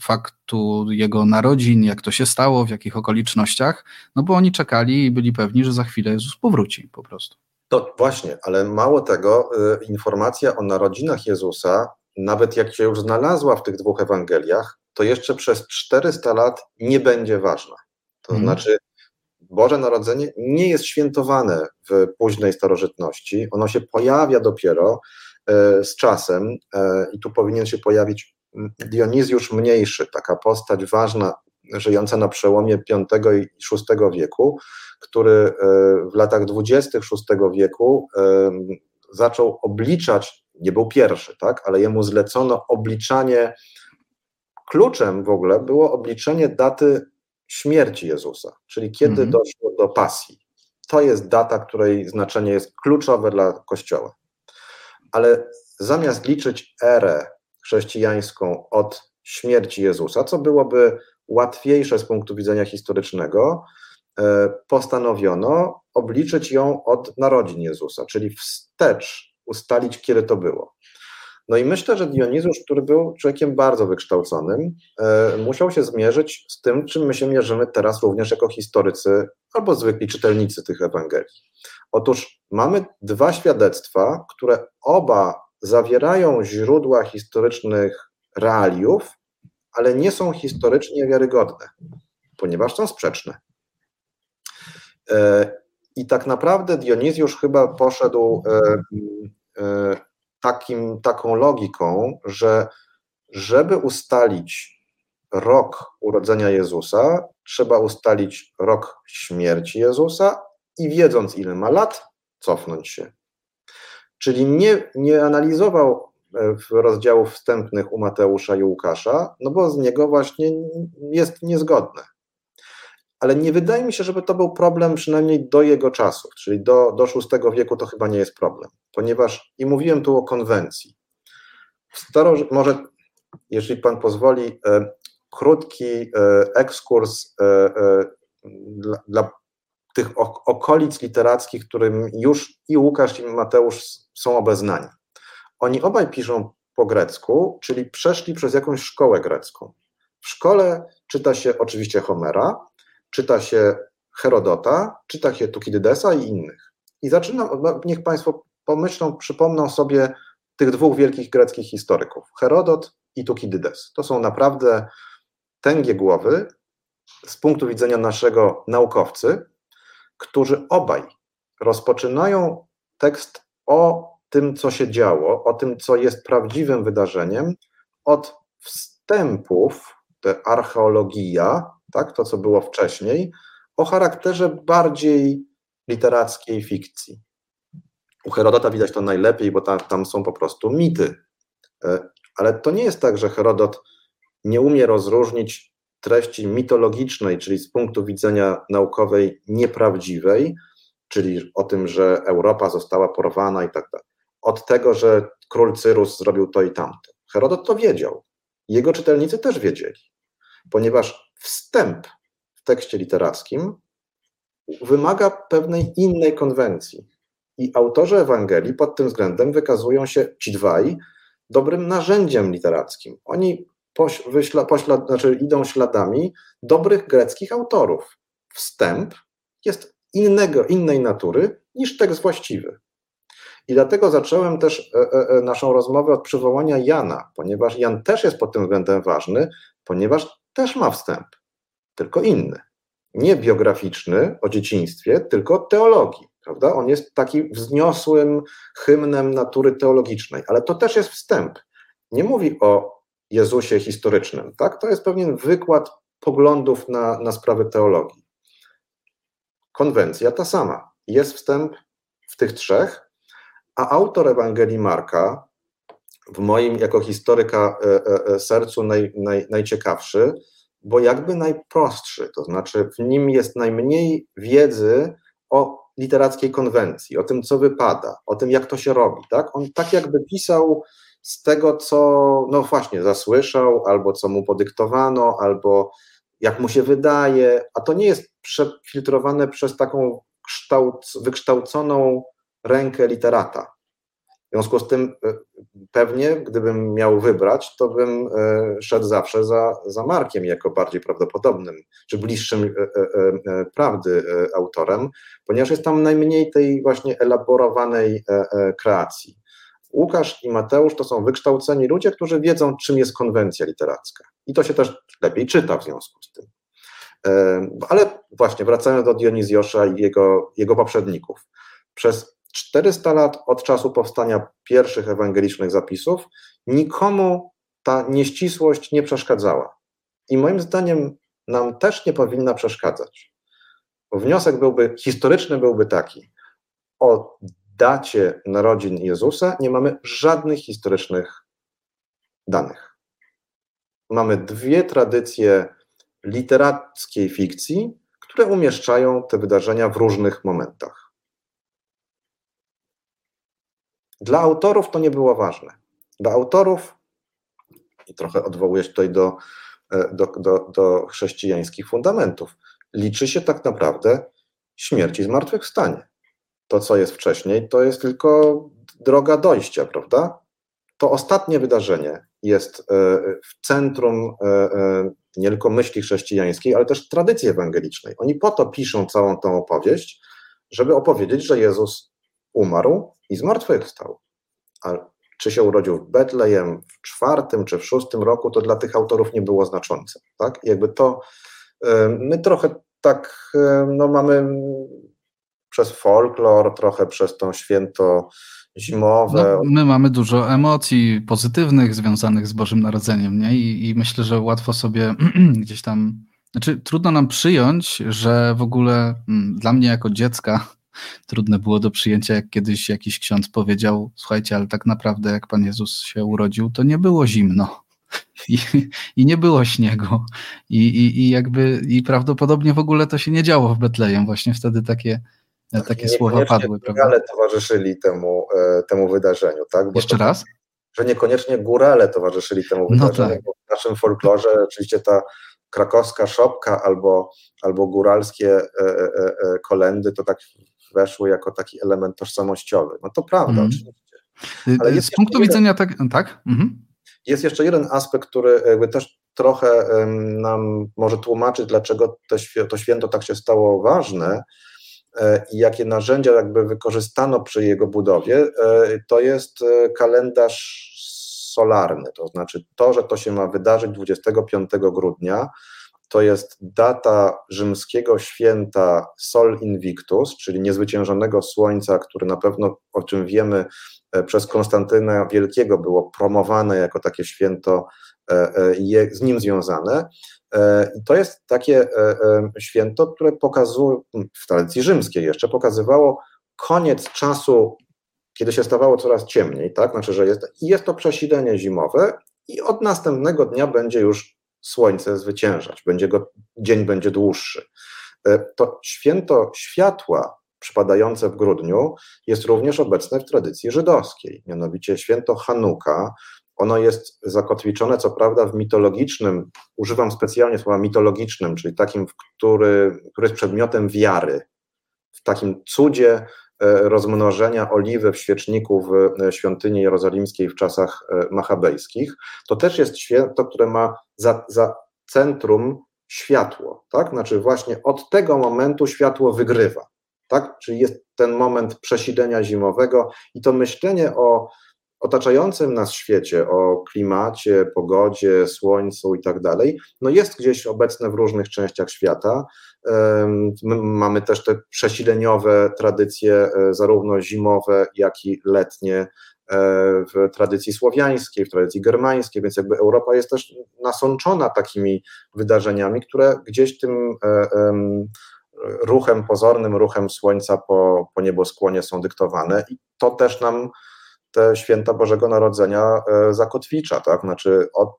faktu jego narodzin, jak to się stało, w jakich okolicznościach, no bo oni czekali i byli pewni, że za chwilę Jezus powróci po prostu. To właśnie, ale mało tego, e, informacja o narodzinach Jezusa, nawet jak się już znalazła w tych dwóch Ewangeliach, to jeszcze przez 400 lat nie będzie ważna. To hmm. znaczy, Boże Narodzenie nie jest świętowane w późnej starożytności. Ono się pojawia dopiero e, z czasem e, i tu powinien się pojawić Dionizjusz Mniejszy, taka postać ważna, żyjąca na przełomie V i VI wieku, który e, w latach XX VI wieku zaczął obliczać, nie był pierwszy, tak, ale jemu zlecono obliczanie, kluczem w ogóle było obliczenie daty śmierci Jezusa, czyli kiedy mhm. doszło do pasji. To jest data, której znaczenie jest kluczowe dla Kościoła. Ale zamiast liczyć erę chrześcijańską od śmierci Jezusa, co byłoby łatwiejsze z punktu widzenia historycznego, e, postanowiono obliczyć ją od narodzin Jezusa, czyli wstecz ustalić, kiedy to było. No i myślę, że Dionizusz, który był człowiekiem bardzo wykształconym, e, musiał się zmierzyć z tym, czym my się mierzymy teraz również jako historycy albo zwykli czytelnicy tych Ewangelii. Otóż mamy dwa świadectwa, które oba zawierają źródła historycznych realiów, ale nie są historycznie wiarygodne, ponieważ są sprzeczne. E, I tak naprawdę Dionizjusz chyba poszedł e, takim, taką logiką, że żeby ustalić rok urodzenia Jezusa, trzeba ustalić rok śmierci Jezusa i wiedząc, ile ma lat, cofnąć się. Czyli nie, nie analizował e, rozdziałów wstępnych u Mateusza i Łukasza, no bo z niego właśnie jest niezgodne ale nie wydaje mi się, żeby to był problem przynajmniej do jego czasów, czyli do, do VI wieku to chyba nie jest problem, ponieważ, i mówiłem tu o konwencji, staro, może, jeśli pan pozwoli, e, krótki e, ekskurs e, dla, dla tych okolic literackich, którym już i Łukasz, i Mateusz są obeznani. Oni obaj piszą po grecku, czyli przeszli przez jakąś szkołę grecką. W szkole czyta się oczywiście Homera, czyta się Herodota, czyta się Tukidydesa i innych. I zaczynam, no, niech Państwo pomyślą, przypomną sobie tych dwóch wielkich greckich historyków, Herodot i Tukidydes. To są naprawdę tęgie głowy z punktu widzenia naszego naukowcy, którzy obaj rozpoczynają tekst o tym, co się działo, o tym, co jest prawdziwym wydarzeniem, od wstępów, te archeologia, tak, to co było wcześniej, o charakterze bardziej literackiej fikcji. U Herodota widać to najlepiej, bo tam, tam są po prostu mity. E, ale to nie jest tak, że Herodot nie umie rozróżnić treści mitologicznej, czyli z punktu widzenia naukowej nieprawdziwej, czyli o tym, że Europa została porwana i tak dalej, od tego, że król Cyrus zrobił to i tamto. Herodot to wiedział. Jego czytelnicy też wiedzieli ponieważ wstęp w tekście literackim wymaga pewnej innej konwencji. I autorzy Ewangelii pod tym względem wykazują się ci dwaj dobrym narzędziem literackim. Oni poś, wyśla, poślad, znaczy idą śladami dobrych greckich autorów. Wstęp jest innego, innej natury niż tekst właściwy. I dlatego zacząłem też e, e, e, naszą rozmowę od przywołania Jana, ponieważ Jan też jest pod tym względem ważny, ponieważ też ma wstęp, tylko inny. Nie biograficzny o dzieciństwie, tylko o teologii. Prawda? On jest taki wzniosłym hymnem natury teologicznej, ale to też jest wstęp. Nie mówi o Jezusie historycznym. Tak? To jest pewien wykład poglądów na, na sprawy teologii. Konwencja ta sama. Jest wstęp w tych trzech, a autor Ewangelii Marka w moim jako historyka e, e, e, sercu naj, naj, najciekawszy, bo jakby najprostszy, to znaczy w nim jest najmniej wiedzy o literackiej konwencji, o tym, co wypada, o tym, jak to się robi. Tak? On tak jakby pisał z tego, co, no właśnie, zasłyszał, albo co mu podyktowano, albo jak mu się wydaje, a to nie jest przefiltrowane przez taką kształt, wykształconą rękę literata. W związku z tym e, pewnie, gdybym miał wybrać, to bym e, szedł zawsze za, za Markiem jako bardziej prawdopodobnym, czy bliższym e, prawdy autorem, ponieważ jest tam najmniej tej właśnie elaborowanej kreacji. Łukasz i Mateusz to są wykształceni ludzie, którzy wiedzą, czym jest konwencja literacka. I to się też lepiej czyta w związku z tym. Ale właśnie, wracając do Dionizjosza i jego, jego poprzedników. Przez 400 lat od czasu powstania pierwszych ewangelicznych zapisów, nikomu ta nieścisłość nie przeszkadzała. I moim zdaniem nam też nie powinna przeszkadzać. Wniosek byłby, historyczny byłby taki. O dacie narodzin Jezusa nie mamy żadnych historycznych danych. Mamy dwie tradycje literackiej fikcji, które umieszczają te wydarzenia w różnych momentach. Dla autorów to nie było ważne. Dla autorów i trochę odwołuję się tutaj do, do, do, do chrześcijańskich fundamentów. Liczy się tak naprawdę śmierć i zmartwychwstanie. To, co jest wcześniej, to jest tylko droga dojścia, prawda? To ostatnie wydarzenie jest w centrum nie tylko myśli chrześcijańskiej, ale też tradycji ewangelicznej. Oni po to piszą całą tą opowieść, żeby opowiedzieć, że Jezus umarł i zmartwychwstał. A czy się urodził w Betlejem w czwartym czy w szóstym roku, to dla tych autorów nie było znaczące. Tak? Jakby to my trochę tak no, mamy przez folklor, trochę przez tą święto zimowe. No, my mamy dużo emocji pozytywnych związanych z Bożym Narodzeniem, nie? I, i myślę, że łatwo sobie <clears throat> gdzieś tam. Znaczy, trudno nam przyjąć, że w ogóle mm, dla mnie jako dziecka trudne było do przyjęcia, jak kiedyś jakiś ksiądz powiedział: Słuchajcie, ale tak naprawdę, jak Pan Jezus się urodził, to nie było zimno. <laughs> I, i nie było śniegu. I, i, I jakby i prawdopodobnie w ogóle to się nie działo w Betlejem. Właśnie wtedy takie tak, takie słowa padły, prawda? Górale towarzyszyli temu, e, temu wydarzeniu, tak? Bo Jeszcze to, raz? Że niekoniecznie górale towarzyszyli temu no wydarzeniu, tak. w naszym folklorze oczywiście ta krakowska szopka albo, albo góralskie e, e, kolendy to tak weszły jako taki element tożsamościowy. No to prawda, mm. oczywiście. Ale z punktu jeden, widzenia tak, tak? Mhm. Jest jeszcze jeden aspekt, który jakby też trochę nam może tłumaczyć, dlaczego to święto tak się stało ważne, E, i jakie narzędzia jakby wykorzystano przy jego budowie, e, to jest e, kalendarz solarny, to znaczy to, że to się ma wydarzyć 25 grudnia, to jest data rzymskiego święta Sol Invictus, czyli niezwyciężonego słońca, który na pewno, o czym wiemy, przez Konstantyna Wielkiego było promowane jako takie święto z nim związane. E, I to jest takie e, e, święto, które pokazuje, w tradycji rzymskiej jeszcze, pokazywało koniec czasu, kiedy się stawało coraz ciemniej, tak? Znaczy, że jest, jest to przesilenie zimowe i od następnego dnia będzie już słońce zwyciężać, będzie go, dzień będzie dłuższy. To święto światła przypadające w grudniu jest również obecne w tradycji żydowskiej, mianowicie święto Hanuka, ono jest zakotwiczone, co prawda, w mitologicznym, używam specjalnie słowa mitologicznym, czyli takim, który, który jest przedmiotem wiary, w takim cudzie e, rozmnożenia oliwy w świeczniku w e, świątyni jerozolimskiej w czasach e, machabejskich. To też jest święto, które ma za, za centrum światło, tak? Znaczy właśnie od tego momentu światło wygrywa, tak? Czyli jest ten moment przesilenia zimowego i to myślenie o otaczającym nas świecie, o klimacie, pogodzie, słońcu i tak dalej, no jest gdzieś obecne w różnych częściach świata. My mamy też te przesileniowe tradycje, e, zarówno zimowe, jak i letnie e, w tradycji słowiańskiej, w tradycji germańskiej, więc jakby Europa jest też nasączona takimi wydarzeniami, które gdzieś tym e, ruchem, pozornym ruchem słońca po, po nieboskłonie są dyktowane i to też nam te święta Bożego Narodzenia e, zakotwicza, tak? Znaczy od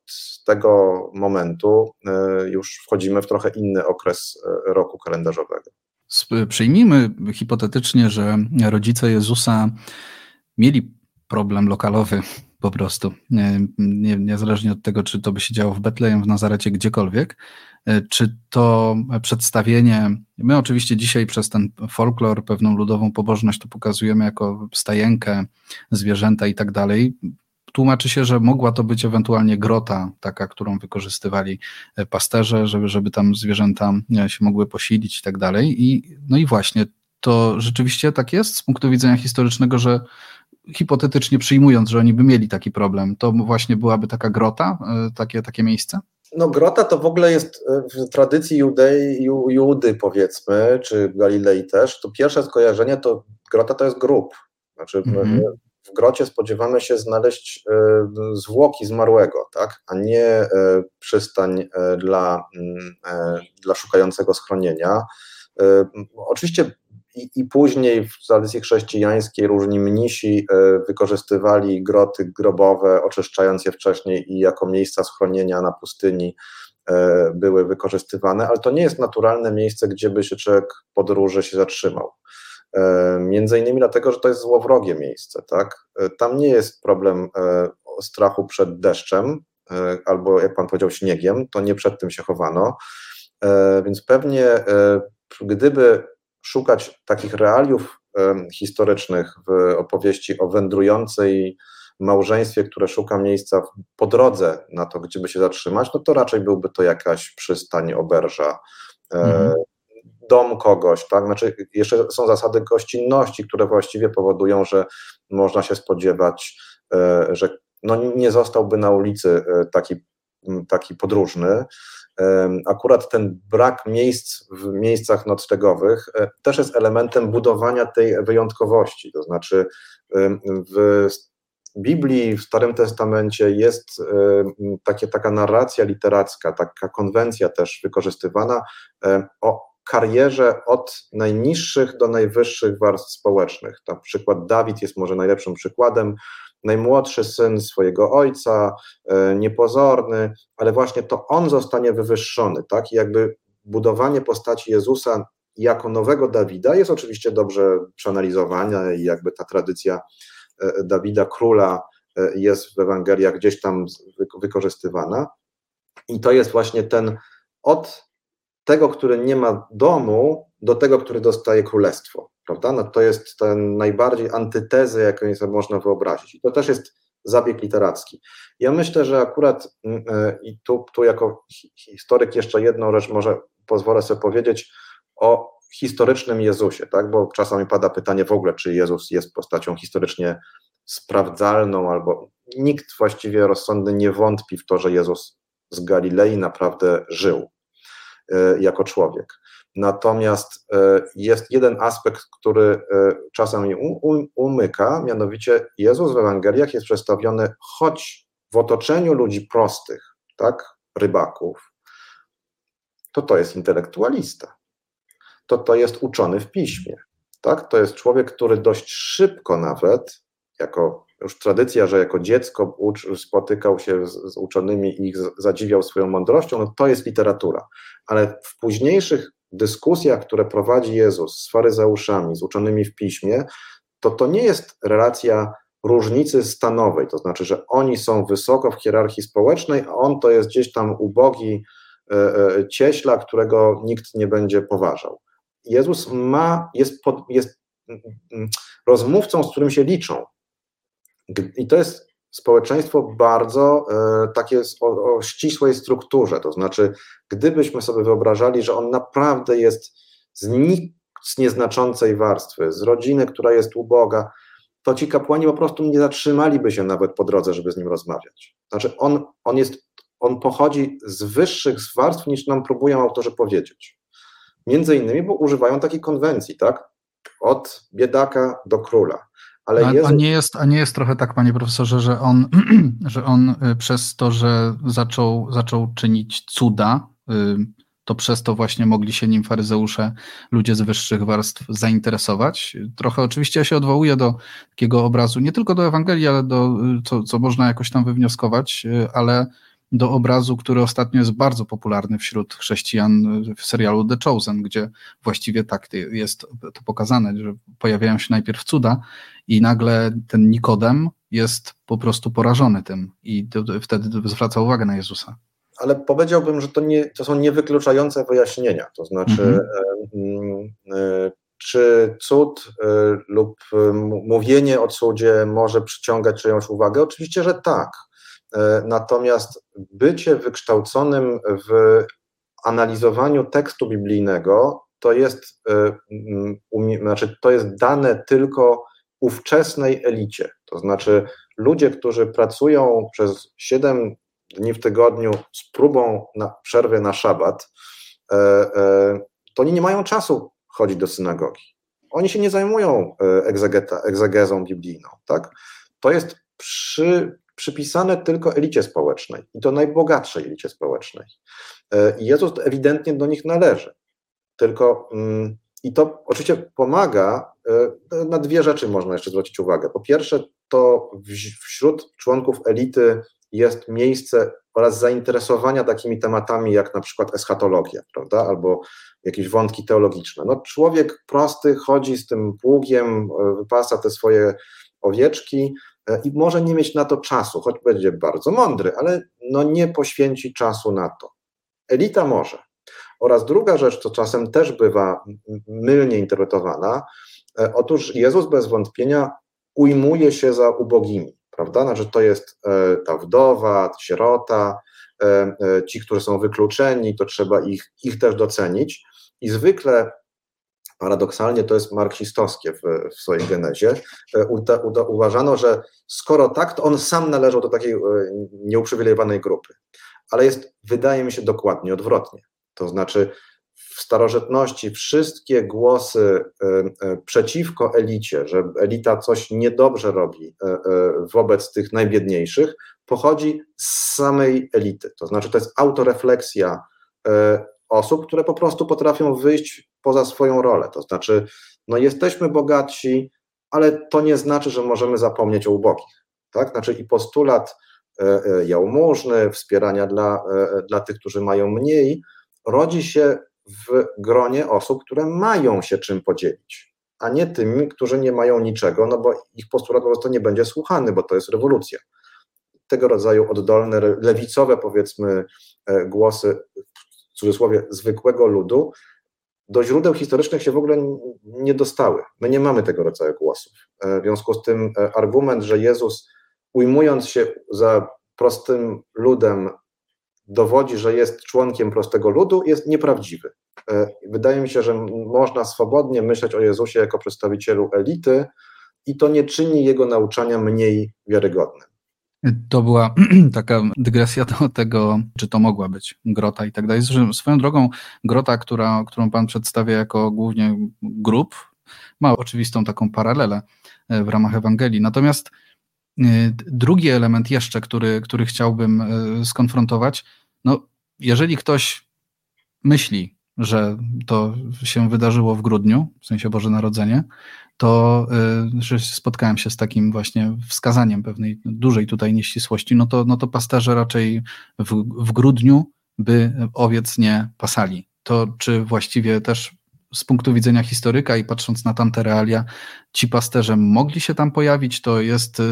tego momentu e, już wchodzimy w trochę inny okres e, roku kalendarzowego. Przyjmijmy hipotetycznie, że rodzice Jezusa mieli problem lokalowy po prostu, nie, niezależnie od tego, czy to by się działo w Betlejem, w Nazarecie, gdziekolwiek, e, czy to przedstawienie, my oczywiście dzisiaj przez ten folklor, pewną ludową pobożność to pokazujemy jako stajenkę, zwierzęta i tak dalej, tłumaczy się, że mogła to być ewentualnie grota, taka, którą wykorzystywali e, pasterze, żeby, żeby tam zwierzęta e, się mogły posilić i tak dalej. I, no i właśnie to rzeczywiście tak jest z punktu widzenia historycznego, że hipotetycznie przyjmując, że oni by mieli taki problem, to właśnie byłaby taka grota, e, takie, takie miejsce? No grota to w ogóle jest e, w tradycji Judei, Ju, Judy powiedzmy, czy Galilei też, to pierwsze skojarzenie to grota to jest grób. Znaczy mhm. w grocie spodziewamy się znaleźć e, zwłoki zmarłego, tak, a nie przystań dla, mm, dla szukającego schronienia. Oczywiście i, I, później w tradycji chrześcijańskiej różni mnisi e, wykorzystywali groty grobowe, oczyszczając je wcześniej i jako miejsca schronienia na pustyni e, były wykorzystywane, ale to nie jest naturalne miejsce, gdzie by się człowiek podróży się zatrzymał. E, między innymi dlatego, że to jest złowrogie miejsce, tak? Tam nie jest problem strachu przed deszczem, albo jak pan powiedział, śniegiem, to nie przed tym się chowano. Więc pewnie gdyby szukać takich realiów historycznych w opowieści o wędrującej małżeństwie, które szuka miejsca po drodze na to, gdzie by się zatrzymać, no to raczej byłby to jakaś przystań oberża, mhm. dom kogoś, tak? Znaczy, jeszcze są zasady gościnności, które właściwie powodują, że można się spodziewać, e, że no nie zostałby na ulicy e, taki, taki podróżny. Akurat ten brak miejsc w miejscach noclegowych e, też jest elementem budowania tej wyjątkowości. To znaczy, w Biblii, w Starym Testamencie jest takie, taka narracja literacka, taka konwencja też wykorzystywana o karierze od najniższych do najwyższych warstw społecznych. Na przykład Dawid jest może najlepszym przykładem, najmłodszy syn swojego ojca, e, niepozorny, ale właśnie to on zostanie wywyższony, tak? I jakby budowanie postaci Jezusa jako nowego Dawida jest oczywiście dobrze przeanalizowana i jakby ta tradycja e, Dawida króla e, jest w Ewangeliach gdzieś tam wykorzystywana. I to jest właśnie ten od tego, który nie ma domu, do tego, który dostaje królestwo, prawda? No to jest ten najbardziej antytezy, jaką sobie można wyobrazić. I to też jest zabieg literacki. Ja myślę, że akurat mm, e, i tu, tu jako historyk jeszcze jedną rzecz może pozwolę sobie powiedzieć o historycznym Jezusie, tak? Bo czasami pada pytanie w ogóle, czy Jezus jest postacią historycznie sprawdzalną, albo nikt właściwie rozsądny nie wątpi w to, że Jezus z Galilei naprawdę żył. E, jako człowiek. Natomiast e, jest jeden aspekt, który e, czasem mi umyka, mianowicie Jezus w Ewangeliach jest przedstawiony choć w otoczeniu ludzi prostych, tak, rybaków, to to jest intelektualista. To to jest uczony w piśmie. Tak? To jest człowiek, który dość szybko nawet, jako już tradycja, że jako dziecko ucz, spotykał się z, z, uczonymi i ich zadziwiał swoją mądrością, no to jest literatura. Ale w późniejszych dyskusjach, które prowadzi Jezus z faryzeuszami, z uczonymi w piśmie, to to nie jest relacja różnicy stanowej, to znaczy, że oni są wysoko w hierarchii społecznej, a on to jest gdzieś tam ubogi e, e, cieśla, którego nikt nie będzie poważał. Jezus ma, jest, pod, jest mm, mm, rozmówcą, z którym się liczą, i to jest społeczeństwo bardzo e, takie o, o ścisłej strukturze. To znaczy, gdybyśmy sobie wyobrażali, że on naprawdę jest z nic nieznaczącej warstwy, z rodziny, która jest uboga, to ci kapłani po prostu nie zatrzymaliby się nawet po drodze, żeby z nim rozmawiać. Znaczy, on, on, jest, on pochodzi z wyższych warstw, niż nam próbują autorzy powiedzieć. Między innymi, bo używają takiej konwencji, tak? Od biedaka do króla. Ale a, Jezus... a, nie jest, a nie jest trochę tak, panie profesorze, że on, <clears throat> że on y, przez to, że zaczął, zaczął czynić cuda, y, to przez to właśnie mogli się nim faryzeusze, ludzie z wyższych warstw zainteresować. Trochę oczywiście ja się odwołuję do takiego obrazu, nie tylko do Ewangelii, ale do, y, co, co można jakoś tam wywnioskować, ale do obrazu, który ostatnio jest bardzo popularny wśród chrześcijan w serialu The Chosen, gdzie właściwie tak jest to pokazane, że pojawiają się najpierw cuda i nagle ten Nikodem jest po prostu porażony tym i wtedy zwraca uwagę na Jezusa. Ale powiedziałbym, że to, nie, to są niewykluczające wyjaśnienia, to znaczy mhm. e, e, czy cud e, lub mówienie o cudzie może przyciągać czyjąś uwagę? Oczywiście, że tak natomiast bycie wykształconym w analizowaniu tekstu biblijnego to jest, e, znaczy to jest dane tylko ówczesnej elicie. To znaczy ludzie, którzy pracują przez 7 dni w tygodniu z próbą na przerwy na szabat, e, to oni nie mają czasu chodzić do synagogi. Oni się nie zajmują egzegeta, egzegezą biblijną. Tak? To jest przy, przypisane tylko elicie społecznej i to najbogatszej elicie społecznej. E, I Jezus ewidentnie do nich należy. Tylko mm, i to oczywiście pomaga, e, na dwie rzeczy można jeszcze zwrócić uwagę. Po pierwsze, to wśród członków elity jest miejsce oraz zainteresowania takimi tematami jak na przykład eschatologia, prawda, albo jakieś wątki teologiczne. No, człowiek prosty chodzi z tym pługiem, e, wypasa te swoje owieczki, i może nie mieć na to czasu, choć będzie bardzo mądry, ale no nie poświęci czasu na to. Elita może. Oraz druga rzecz, co czasem też bywa mylnie interpretowana, e, otóż Jezus bez wątpienia ujmuje się za ubogimi, prawda? Znaczy to jest e, ta wdowa, sierota, e, ci, którzy są wykluczeni, to trzeba ich, ich też docenić. I zwykle paradoksalnie to jest marksistowskie w, w swojej genezie. Uda, uważano, że skoro tak, to on sam należał do takiej nieuprzywilejowanej grupy. Ale jest, wydaje mi się, dokładnie odwrotnie. To znaczy, w starożytności wszystkie głosy e, e, przeciwko elicie, że elita coś niedobrze robi e, wobec tych najbiedniejszych, pochodzi z samej elity. To znaczy, to jest autorefleksja osób, które po prostu potrafią wyjść poza swoją rolę. To znaczy, no jesteśmy bogaci, ale to nie znaczy, że możemy zapomnieć o ubogich. Tak? Znaczy i postulat jałmużny, wspierania dla, dla tych, którzy mają mniej, rodzi się w gronie osób, które mają się czym podzielić, a nie tymi, którzy nie mają niczego, no bo ich postulat po prostu nie będzie słuchany, bo to jest rewolucja. Tego rodzaju oddolne, lewicowe, powiedzmy, e, głosy, cudzysłowie, zwykłego ludu, do źródeł historycznych się w ogóle nie dostały. My nie mamy tego rodzaju głosów. E, w związku z tym e, argument, że Jezus, ujmując się za prostym ludem, dowodzi, że jest członkiem prostego ludu, jest nieprawdziwy. E, wydaje mi się, że można swobodnie myśleć o Jezusie jako przedstawicielu elity i to nie czyni jego nauczania mniej wiarygodnym. To była <clears throat> taka dygresja do tego, czy to mogła być grota i tak dalej. Swoją drogą, grota, która, którą Pan przedstawia jako głównie grób, ma oczywistą taką paralelę e, w ramach Ewangelii. Natomiast Y, drugi element jeszcze, który, który chciałbym y, skonfrontować, no jeżeli ktoś myśli, że to się wydarzyło w grudniu, w sensie Boże Narodzenie, to y, że spotkałem się z takim właśnie wskazaniem pewnej dużej tutaj nieścisłości, no to, no to pasterze raczej w, w grudniu by owiec nie pasali. To czy właściwie też z punktu widzenia historyka i patrząc na tamte realia, ci pasterze mogli się tam pojawić? To jest y,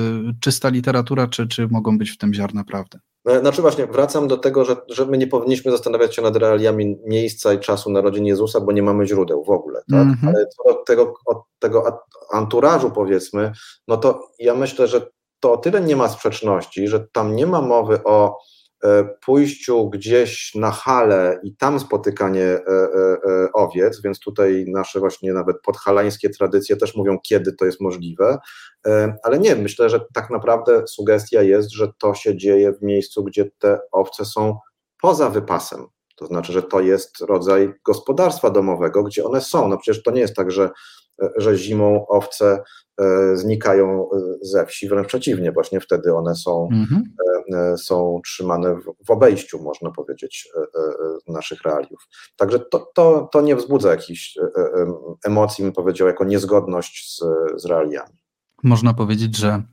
czysta literatura, czy, czy mogą być w tym ziarna prawdy? E, znaczy właśnie, wracam do tego, że, że my nie powinniśmy zastanawiać się nad realiami miejsca i czasu narodzin Jezusa, bo nie mamy źródeł w ogóle, tak? Mm -hmm. Ale co do tego, od tego anturażu powiedzmy, no to ja myślę, że to o tyle nie ma sprzeczności, że tam nie ma mowy o pójściu gdzieś na halę i tam spotykanie e, e, owiec, więc tutaj nasze właśnie nawet podhalańskie tradycje też mówią, kiedy to jest możliwe, ale nie, myślę, że tak naprawdę sugestia jest, że to się dzieje w miejscu, gdzie te owce są poza wypasem, to znaczy, że to jest rodzaj gospodarstwa domowego, gdzie one są. No przecież to nie jest tak, że, że zimą owce E, znikają e, ze wsi, wręcz przeciwnie, właśnie wtedy one są, mhm. E, są trzymane w obejściu, można powiedzieć, naszych realiów. Także to, to, to nie wzbudza jakichś emocji, bym powiedział, jako niezgodność z, z realiami. Można powiedzieć, że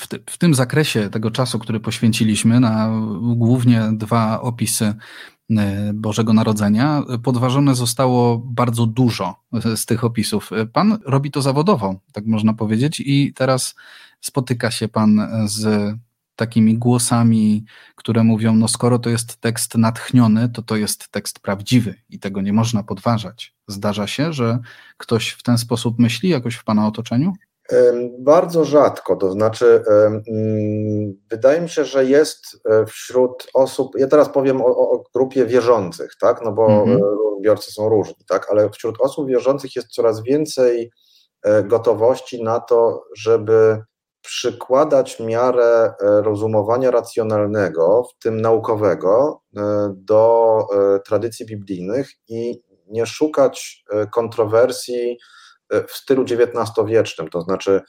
w, te, w, tym zakresie tego czasu, który poświęciliśmy na głównie dwa opisy E, Bożego Narodzenia, podważone zostało bardzo dużo z tych opisów. Pan robi to zawodowo, tak można powiedzieć, i teraz spotyka się Pan z takimi głosami, które mówią: No, skoro to jest tekst natchniony, to to jest tekst prawdziwy i tego nie można podważać. Zdarza się, że ktoś w ten sposób myśli jakoś w Pana otoczeniu? Bardzo rzadko, to znaczy mm, wydaje mi się, że jest e, wśród osób, ja teraz powiem o, o grupie wierzących, tak, no bo mhm. odbiorcy są różni, tak, ale wśród osób wierzących jest coraz więcej e, gotowości na to, żeby przykładać miarę e, rozumowania racjonalnego, w tym naukowego, do tradycji biblijnych i nie szukać kontrowersji, w stylu XIX-wiecznym, to znaczy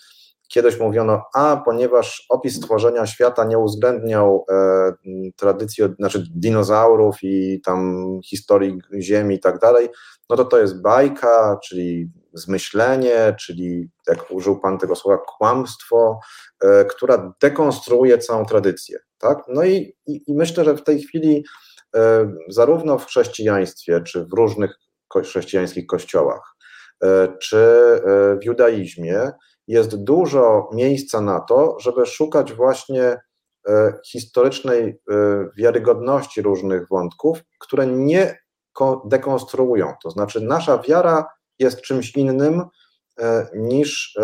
kiedyś mówiono, a ponieważ opis stworzenia świata nie uwzględniał e, tradycji, znaczy dinozaurów i tam historii Ziemi i tak dalej, no to to jest bajka, czyli zmyślenie, czyli jak użył Pan tego słowa, kłamstwo, e, która dekonstruuje całą tradycję. Tak? No i, i, i myślę, że w tej chwili e, zarówno w chrześcijaństwie, czy w różnych chrześcijańskich kościołach, E, czy e, w judaizmie jest dużo miejsca na to, żeby szukać właśnie historycznej wiarygodności różnych wątków, które nie dekonstruują. To znaczy, nasza wiara jest czymś innym niż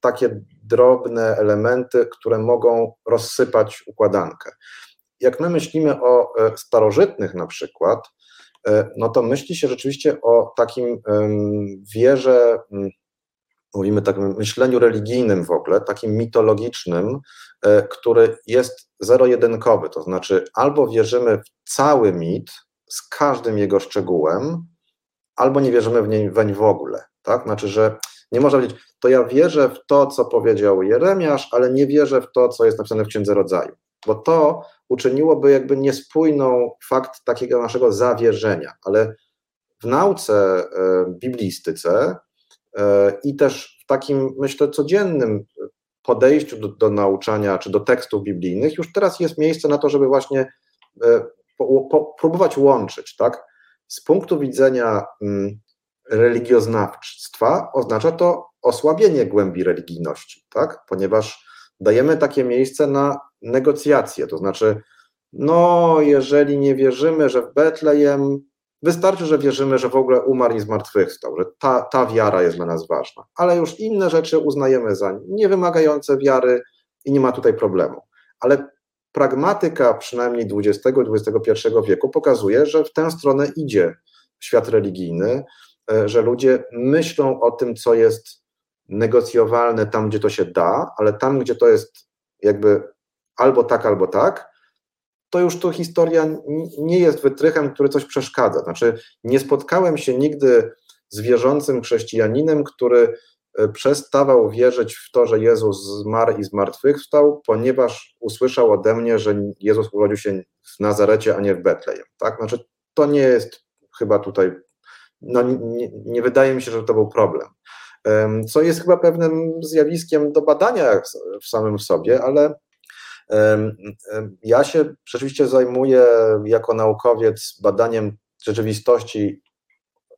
takie drobne elementy, które mogą rozsypać układankę. Jak my myślimy o starożytnych na przykład, E, no to myśli się rzeczywiście o takim wierze, mówimy takim myśleniu religijnym w ogóle, takim mitologicznym, e, który jest zero-jedynkowy, to znaczy albo wierzymy w cały mit z każdym jego szczegółem, albo nie wierzymy w nie, weń w ogóle, tak? Znaczy, że nie można powiedzieć, to ja wierzę w to, co powiedział Jeremiasz, ale nie wierzę w to, co jest napisane w Księdze Rodzaju, bo to uczyniłoby jakby niespójną fakt takiego naszego zawierzenia, ale w nauce e, biblistyce e, i też w takim, myślę, codziennym podejściu do, do nauczania czy do tekstów biblijnych, już teraz jest miejsce na to, żeby właśnie e, po, po, próbować łączyć, tak? Z punktu widzenia mm, religioznawstwa oznacza to osłabienie głębi religijności, tak? Ponieważ dajemy takie miejsce na negocjacje, to znaczy, no, jeżeli nie wierzymy, że w Betlejem, wystarczy, że wierzymy, że w ogóle umarł i zmartwychwstał, że ta, ta wiara jest dla nas ważna, ale już inne rzeczy uznajemy za niewymagające wiary i nie ma tutaj problemu. Ale pragmatyka przynajmniej XX-XXI wieku pokazuje, że w tę stronę idzie świat religijny, e, że ludzie myślą o tym, co jest negocjowalne tam, gdzie to się da, ale tam, gdzie to jest jakby albo tak, albo tak, to już to historia nie jest wytrychem, który coś przeszkadza. Znaczy, nie spotkałem się nigdy z wierzącym chrześcijaninem, który e, przestawał wierzyć w to, że Jezus zmarł i zmartwychwstał, ponieważ usłyszał ode mnie, że Jezus urodził się w Nazarecie, a nie w Betlejem. Tak? Znaczy, to nie jest chyba tutaj, no nie, nie wydaje mi się, że to był problem co jest chyba pewnym zjawiskiem do badania w samym sobie, ale ja się rzeczywiście zajmuję jako naukowiec badaniem rzeczywistości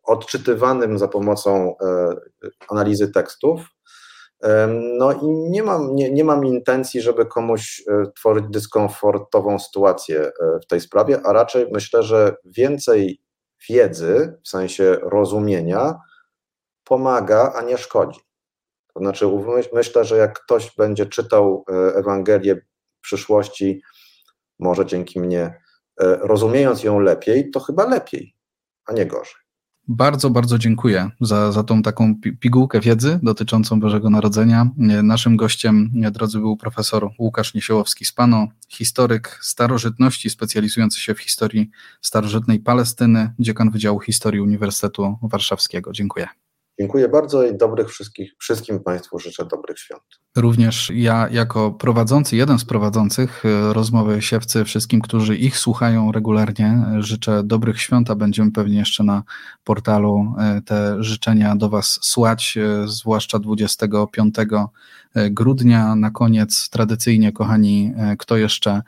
odczytywanym za pomocą e, analizy tekstów. No i nie mam, nie, nie mam intencji, żeby komuś e, tworzyć dyskomfortową sytuację e, w tej sprawie, a raczej myślę, że więcej wiedzy, w sensie rozumienia, pomaga, a nie szkodzi. To znaczy, myślę, że jak ktoś będzie czytał e, Ewangelię w przyszłości, może dzięki mnie, e, rozumiejąc ją lepiej, to chyba lepiej, a nie gorzej. Bardzo, bardzo dziękuję za, za tą taką pigułkę wiedzy dotyczącą Bożego Narodzenia. Naszym gościem, drodzy, był profesor Łukasz Niesiełowski-Spano, historyk starożytności specjalizujący się w historii starożytnej Palestyny, dziekan Wydziału Historii Uniwersytetu Warszawskiego. Dziękuję. Dziękuję bardzo i dobrych wszystkich, wszystkim Państwu życzę dobrych świąt. Również ja, jako prowadzący, jeden z prowadzących e, rozmowy siewcy, wszystkim, którzy ich słuchają regularnie, życzę dobrych świąt, a będziemy pewnie jeszcze na portalu e, te życzenia do Was słać, e, zwłaszcza 25 grudnia. Na koniec, tradycyjnie, kochani, kto jeszcze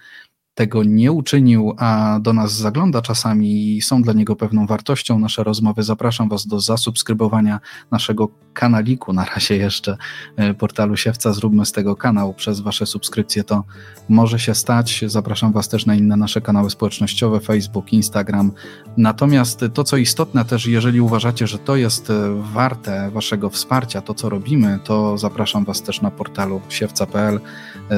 tego nie uczynił, a do nas zagląda czasami i są dla niego pewną wartością nasze rozmowy, zapraszam Was do zasubskrybowania naszego kanaliku, na razie jeszcze e, portalu Siewca. Zróbmy z tego kanał. Przez Wasze subskrypcje to może się stać. Zapraszam Was też na inne nasze kanały społecznościowe, Facebook, Instagram. Natomiast to, co istotne też, jeżeli uważacie, że to jest e, warte Waszego wsparcia, to co robimy, to zapraszam Was też na portalu siewca.pl,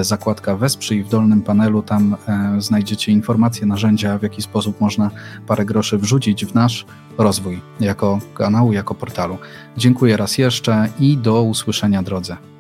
zakładka Wesprzyj w dolnym panelu, tam znajdziecie informacje, narzędzia, w jaki sposób można parę groszy wrzucić w nasz rozwój jako kanału, jako portalu. Dziękuję raz jeszcze i do usłyszenia drodze.